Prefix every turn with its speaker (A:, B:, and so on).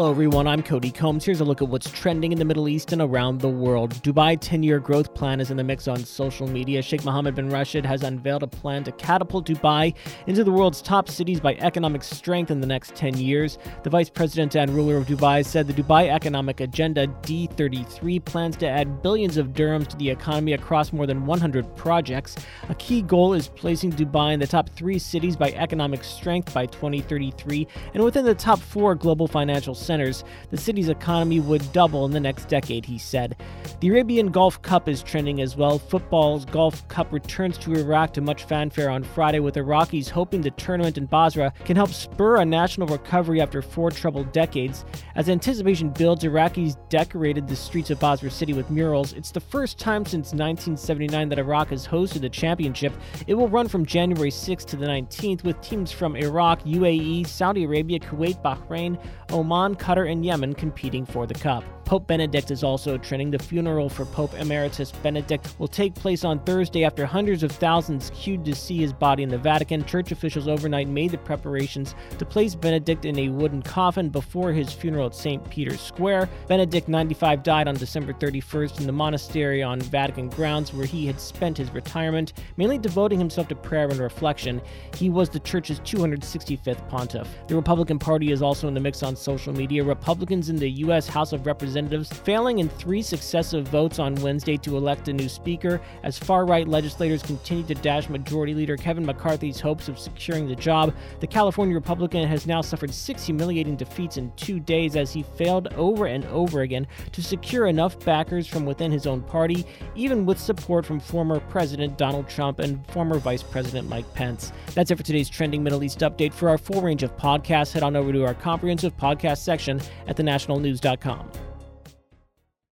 A: Hello, everyone. I'm Cody Combs. Here's a look at what's trending in the Middle East and around the world. Dubai 10 year growth plan is in the mix on social media. Sheikh Mohammed bin Rashid has unveiled a plan to catapult Dubai into the world's top cities by economic strength in the next 10 years. The vice president and ruler of Dubai said the Dubai Economic Agenda D33 plans to add billions of dirhams to the economy across more than 100 projects. A key goal is placing Dubai in the top three cities by economic strength by 2033 and within the top four global financial centers, the city's economy would double in the next decade, he said. The Arabian Gulf Cup is trending as well. Football's Gulf Cup returns to Iraq to much fanfare on Friday, with Iraqis hoping the tournament in Basra can help spur a national recovery after four troubled decades. As anticipation builds, Iraqis decorated the streets of Basra City with murals. It's the first time since 1979 that Iraq has hosted a championship. It will run from January 6th to the 19th, with teams from Iraq, UAE, Saudi Arabia, Kuwait, Bahrain, Oman, Qatar, and Yemen competing for the Cup. Pope Benedict is also trending. The funeral for Pope Emeritus Benedict will take place on Thursday after hundreds of thousands queued to see his body in the Vatican. Church officials overnight made the preparations to place Benedict in a wooden coffin before his funeral at St. Peter's Square. Benedict, 95, died on December 31st in the monastery on Vatican grounds where he had spent his retirement, mainly devoting himself to prayer and reflection. He was the church's 265th pontiff. The Republican Party is also in the mix on social media. Republicans in the U.S. House of Representatives Representatives, failing in three successive votes on Wednesday to elect a new speaker as far right legislators continue to dash Majority Leader Kevin McCarthy's hopes of securing the job. The California Republican has now suffered six humiliating defeats in two days as he failed over and over again to secure enough backers from within his own party, even with support from former President Donald Trump and former Vice President Mike Pence. That's it for today's trending Middle East update. For our full range of podcasts, head on over to our comprehensive podcast section at thenationalnews.com.